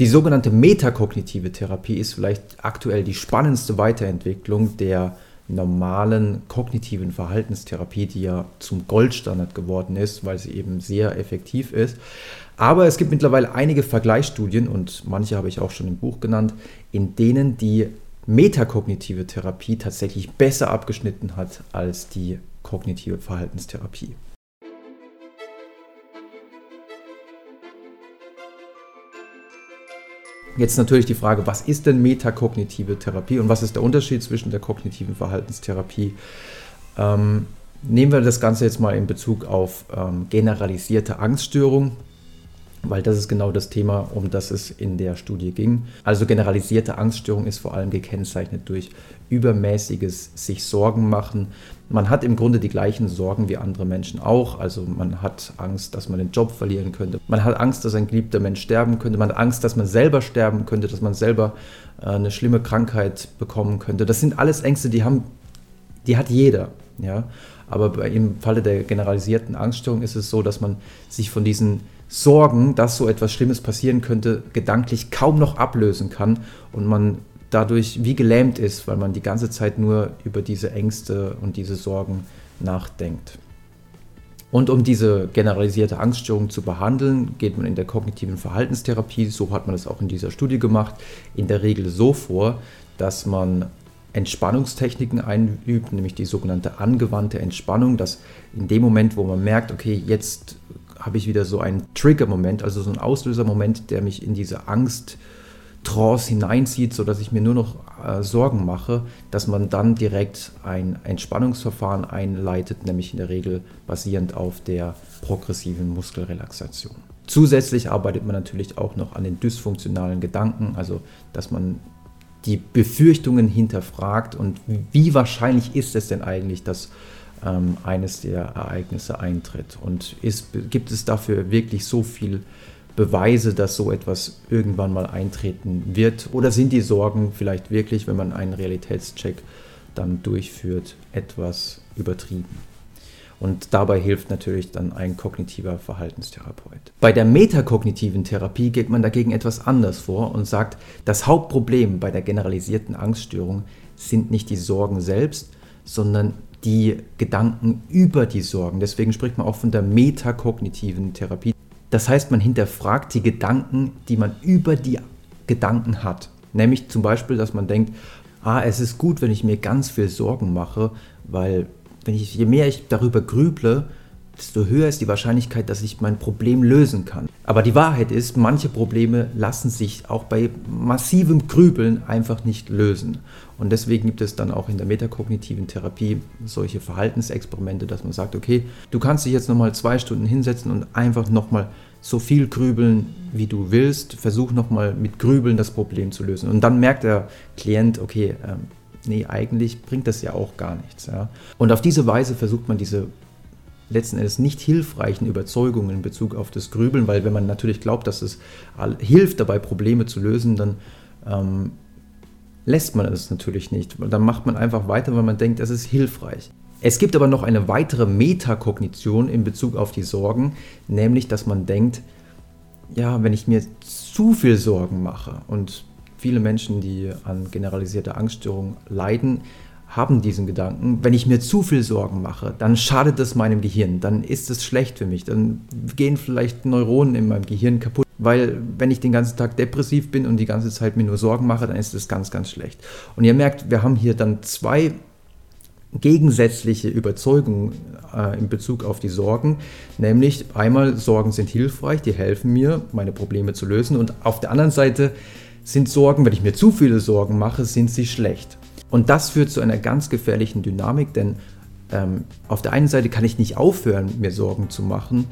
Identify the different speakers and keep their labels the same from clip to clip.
Speaker 1: Die sogenannte metakognitive Therapie ist vielleicht aktuell die spannendste Weiterentwicklung der normalen kognitiven Verhaltenstherapie, die ja zum Goldstandard geworden ist, weil sie eben sehr effektiv ist. Aber es gibt mittlerweile einige Vergleichsstudien und manche habe ich auch schon im Buch genannt, in denen die metakognitive Therapie tatsächlich besser abgeschnitten hat als die kognitive Verhaltenstherapie. Jetzt natürlich die Frage, was ist denn metakognitive Therapie und was ist der Unterschied zwischen der kognitiven Verhaltenstherapie? Ähm, nehmen wir das Ganze jetzt mal in Bezug auf ähm, generalisierte Angststörung weil das ist genau das Thema, um das es in der Studie ging. Also generalisierte Angststörung ist vor allem gekennzeichnet durch übermäßiges sich Sorgen machen. Man hat im Grunde die gleichen Sorgen wie andere Menschen auch. Also man hat Angst, dass man den Job verlieren könnte. Man hat Angst, dass ein geliebter Mensch sterben könnte. Man hat Angst, dass man selber sterben könnte, dass man selber äh, eine schlimme Krankheit bekommen könnte. Das sind alles Ängste, die haben, die hat jeder. Ja? Aber im Falle der generalisierten Angststörung ist es so, dass man sich von diesen Sorgen, dass so etwas Schlimmes passieren könnte, gedanklich kaum noch ablösen kann und man dadurch wie gelähmt ist, weil man die ganze Zeit nur über diese Ängste und diese Sorgen nachdenkt. Und um diese generalisierte Angststörung zu behandeln, geht man in der kognitiven Verhaltenstherapie, so hat man es auch in dieser Studie gemacht, in der Regel so vor, dass man Entspannungstechniken einübt, nämlich die sogenannte angewandte Entspannung, dass in dem Moment, wo man merkt, okay, jetzt habe ich wieder so einen Trigger-Moment, also so einen Auslöser-Moment, der mich in diese Angst Trance hineinzieht, sodass ich mir nur noch äh, Sorgen mache, dass man dann direkt ein Entspannungsverfahren einleitet, nämlich in der Regel basierend auf der progressiven Muskelrelaxation. Zusätzlich arbeitet man natürlich auch noch an den dysfunktionalen Gedanken, also dass man die Befürchtungen hinterfragt und wie wahrscheinlich ist es denn eigentlich, dass ähm, eines der Ereignisse eintritt. Und ist, gibt es dafür wirklich so viel Beweise, dass so etwas irgendwann mal eintreten wird? Oder sind die Sorgen vielleicht wirklich, wenn man einen Realitätscheck dann durchführt, etwas übertrieben? Und dabei hilft natürlich dann ein kognitiver Verhaltenstherapeut. Bei der metakognitiven Therapie geht man dagegen etwas anders vor und sagt, das Hauptproblem bei der generalisierten Angststörung sind nicht die Sorgen selbst, sondern die Gedanken über die Sorgen. Deswegen spricht man auch von der metakognitiven Therapie. Das heißt, man hinterfragt die Gedanken, die man über die Gedanken hat. Nämlich zum Beispiel, dass man denkt, ah, es ist gut, wenn ich mir ganz viel Sorgen mache, weil wenn ich, je mehr ich darüber grüble, desto höher ist die Wahrscheinlichkeit, dass ich mein Problem lösen kann. Aber die Wahrheit ist, manche Probleme lassen sich auch bei massivem Grübeln einfach nicht lösen. Und deswegen gibt es dann auch in der metakognitiven Therapie solche Verhaltensexperimente, dass man sagt, okay, du kannst dich jetzt nochmal zwei Stunden hinsetzen und einfach nochmal so viel grübeln, wie du willst. Versuch nochmal mit Grübeln das Problem zu lösen. Und dann merkt der Klient, okay, ähm, nee, eigentlich bringt das ja auch gar nichts. Ja. Und auf diese Weise versucht man diese letzten Endes nicht hilfreichen Überzeugungen in Bezug auf das Grübeln, weil wenn man natürlich glaubt, dass es hilft dabei, Probleme zu lösen, dann ähm, lässt man es natürlich nicht. Dann macht man einfach weiter, weil man denkt, es ist hilfreich. Es gibt aber noch eine weitere Metakognition in Bezug auf die Sorgen, nämlich dass man denkt, ja, wenn ich mir zu viel Sorgen mache und viele Menschen, die an generalisierter Angststörung leiden, haben diesen Gedanken, wenn ich mir zu viel Sorgen mache, dann schadet es meinem Gehirn, dann ist es schlecht für mich, dann gehen vielleicht Neuronen in meinem Gehirn kaputt, weil wenn ich den ganzen Tag depressiv bin und die ganze Zeit mir nur Sorgen mache, dann ist es ganz, ganz schlecht. Und ihr merkt, wir haben hier dann zwei gegensätzliche Überzeugungen äh, in Bezug auf die Sorgen, nämlich einmal Sorgen sind hilfreich, die helfen mir, meine Probleme zu lösen. Und auf der anderen Seite sind Sorgen, wenn ich mir zu viele Sorgen mache, sind sie schlecht. Und das führt zu einer ganz gefährlichen Dynamik, denn ähm, auf der einen Seite kann ich nicht aufhören, mir Sorgen zu machen,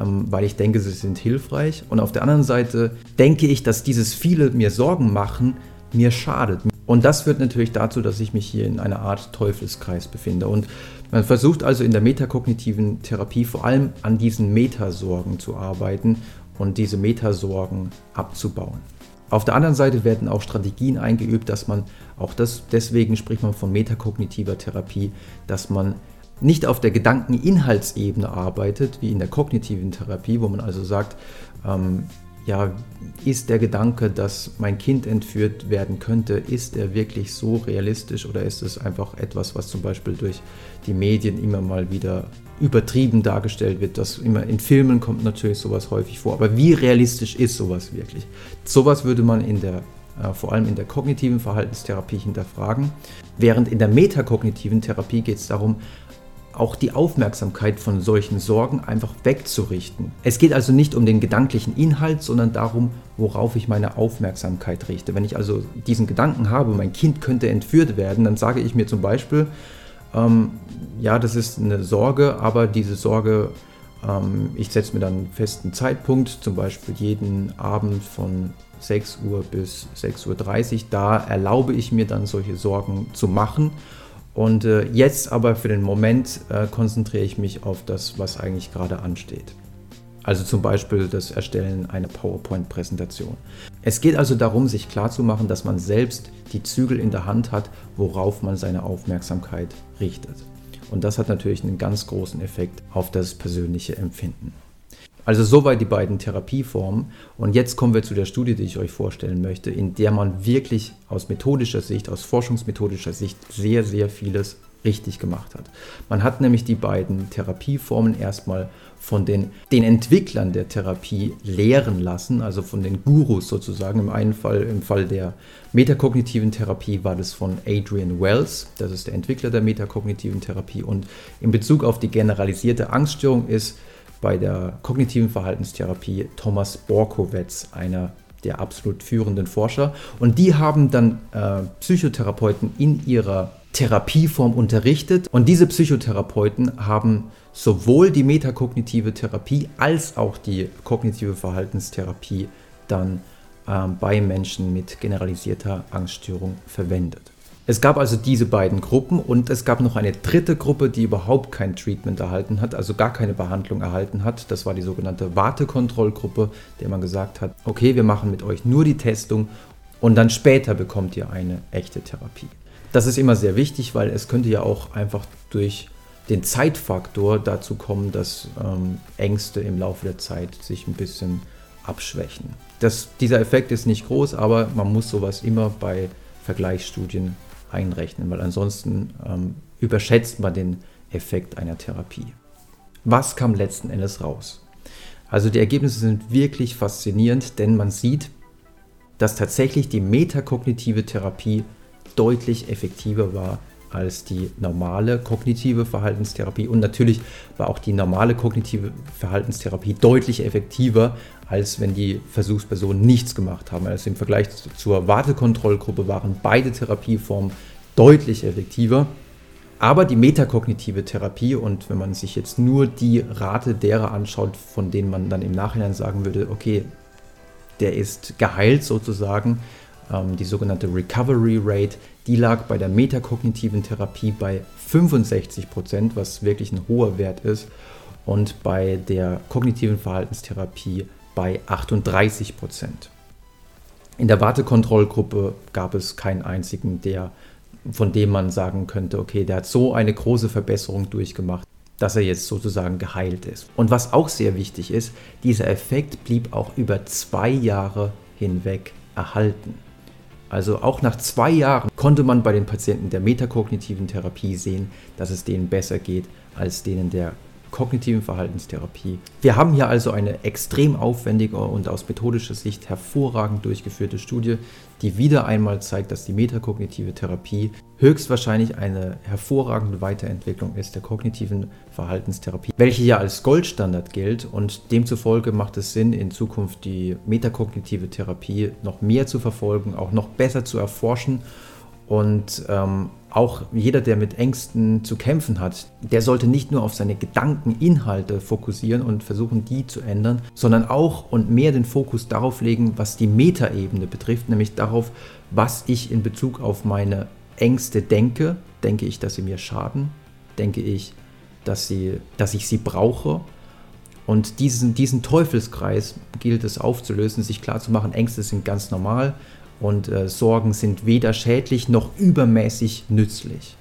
Speaker 1: ähm, weil ich denke, sie sind hilfreich. Und auf der anderen Seite denke ich, dass dieses viele mir Sorgen machen mir schadet. Und das führt natürlich dazu, dass ich mich hier in einer Art Teufelskreis befinde. Und man versucht also in der metakognitiven Therapie vor allem an diesen Metasorgen zu arbeiten und diese Metasorgen abzubauen. Auf der anderen Seite werden auch Strategien eingeübt, dass man, auch das, deswegen spricht man von metakognitiver Therapie, dass man nicht auf der Gedankeninhaltsebene arbeitet, wie in der kognitiven Therapie, wo man also sagt, ähm, ja, ist der Gedanke, dass mein Kind entführt werden könnte, ist er wirklich so realistisch oder ist es einfach etwas, was zum Beispiel durch die Medien immer mal wieder übertrieben dargestellt wird? Das immer in Filmen kommt natürlich sowas häufig vor, aber wie realistisch ist sowas wirklich? Sowas würde man in der äh, vor allem in der kognitiven Verhaltenstherapie hinterfragen, während in der metakognitiven Therapie geht es darum, auch die Aufmerksamkeit von solchen Sorgen einfach wegzurichten. Es geht also nicht um den gedanklichen Inhalt, sondern darum, worauf ich meine Aufmerksamkeit richte. Wenn ich also diesen Gedanken habe, mein Kind könnte entführt werden, dann sage ich mir zum Beispiel, ähm, ja, das ist eine Sorge, aber diese Sorge, ähm, ich setze mir dann einen festen Zeitpunkt, zum Beispiel jeden Abend von 6 Uhr bis 6.30 Uhr, da erlaube ich mir dann solche Sorgen zu machen und äh, jetzt aber für den Moment äh, konzentriere ich mich auf das, was eigentlich gerade ansteht. Also zum Beispiel das Erstellen einer PowerPoint-Präsentation. Es geht also darum, sich klarzumachen, dass man selbst die Zügel in der Hand hat, worauf man seine Aufmerksamkeit richtet. Und das hat natürlich einen ganz großen Effekt auf das persönliche Empfinden. Also soweit die beiden Therapieformen. Und jetzt kommen wir zu der Studie, die ich euch vorstellen möchte, in der man wirklich aus methodischer Sicht, aus forschungsmethodischer Sicht sehr, sehr vieles richtig gemacht hat. Man hat nämlich die beiden Therapieformen erstmal von den, den Entwicklern der Therapie lehren lassen, also von den Gurus sozusagen. Im einen Fall, im Fall der metakognitiven Therapie war das von Adrian Wells, das ist der Entwickler der metakognitiven Therapie. Und in Bezug auf die generalisierte Angststörung ist bei der kognitiven Verhaltenstherapie Thomas Borkowitz, einer der absolut führenden Forscher. Und die haben dann äh, Psychotherapeuten in ihrer Therapieform unterrichtet. Und diese Psychotherapeuten haben sowohl die metakognitive Therapie als auch die kognitive Verhaltenstherapie dann äh, bei Menschen mit generalisierter Angststörung verwendet. Es gab also diese beiden Gruppen und es gab noch eine dritte Gruppe, die überhaupt kein Treatment erhalten hat, also gar keine Behandlung erhalten hat. Das war die sogenannte Wartekontrollgruppe, der man gesagt hat, okay, wir machen mit euch nur die Testung und dann später bekommt ihr eine echte Therapie. Das ist immer sehr wichtig, weil es könnte ja auch einfach durch den Zeitfaktor dazu kommen, dass ähm, Ängste im Laufe der Zeit sich ein bisschen abschwächen. Das, dieser Effekt ist nicht groß, aber man muss sowas immer bei Vergleichsstudien einrechnen, weil ansonsten ähm, überschätzt man den Effekt einer Therapie. Was kam letzten Endes raus? Also die Ergebnisse sind wirklich faszinierend, denn man sieht, dass tatsächlich die metakognitive Therapie deutlich effektiver war als die normale kognitive Verhaltenstherapie. Und natürlich war auch die normale kognitive Verhaltenstherapie deutlich effektiver, als wenn die Versuchspersonen nichts gemacht haben. Also im Vergleich zur Wartekontrollgruppe waren beide Therapieformen deutlich effektiver. Aber die metakognitive Therapie, und wenn man sich jetzt nur die Rate derer anschaut, von denen man dann im Nachhinein sagen würde, okay, der ist geheilt sozusagen, die sogenannte Recovery Rate, die lag bei der metakognitiven Therapie bei 65 Prozent, was wirklich ein hoher Wert ist, und bei der kognitiven Verhaltenstherapie bei 38 Prozent. In der Wartekontrollgruppe gab es keinen einzigen, der, von dem man sagen könnte, okay, der hat so eine große Verbesserung durchgemacht, dass er jetzt sozusagen geheilt ist. Und was auch sehr wichtig ist, dieser Effekt blieb auch über zwei Jahre hinweg erhalten. Also auch nach zwei Jahren konnte man bei den Patienten der metakognitiven Therapie sehen, dass es denen besser geht als denen der kognitiven Verhaltenstherapie. Wir haben hier also eine extrem aufwendige und aus methodischer Sicht hervorragend durchgeführte Studie, die wieder einmal zeigt, dass die metakognitive Therapie höchstwahrscheinlich eine hervorragende Weiterentwicklung ist der kognitiven Verhaltenstherapie, welche ja als Goldstandard gilt und demzufolge macht es Sinn, in Zukunft die metakognitive Therapie noch mehr zu verfolgen, auch noch besser zu erforschen und ähm, auch jeder, der mit Ängsten zu kämpfen hat, der sollte nicht nur auf seine Gedankeninhalte fokussieren und versuchen, die zu ändern, sondern auch und mehr den Fokus darauf legen, was die Metaebene betrifft, nämlich darauf, was ich in Bezug auf meine Ängste denke. Denke ich, dass sie mir schaden? Denke ich, dass, sie, dass ich sie brauche? Und diesen, diesen Teufelskreis gilt es aufzulösen, sich klarzumachen, Ängste sind ganz normal und äh, Sorgen sind weder schädlich noch übermäßig nützlich.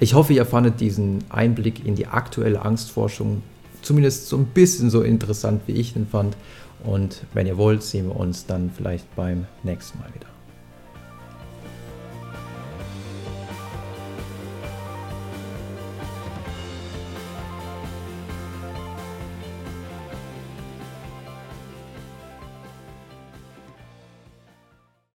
Speaker 1: Ich hoffe, ihr fandet diesen Einblick in die aktuelle Angstforschung zumindest so ein bisschen so interessant, wie ich ihn fand. Und wenn ihr wollt, sehen wir uns dann vielleicht beim nächsten Mal wieder.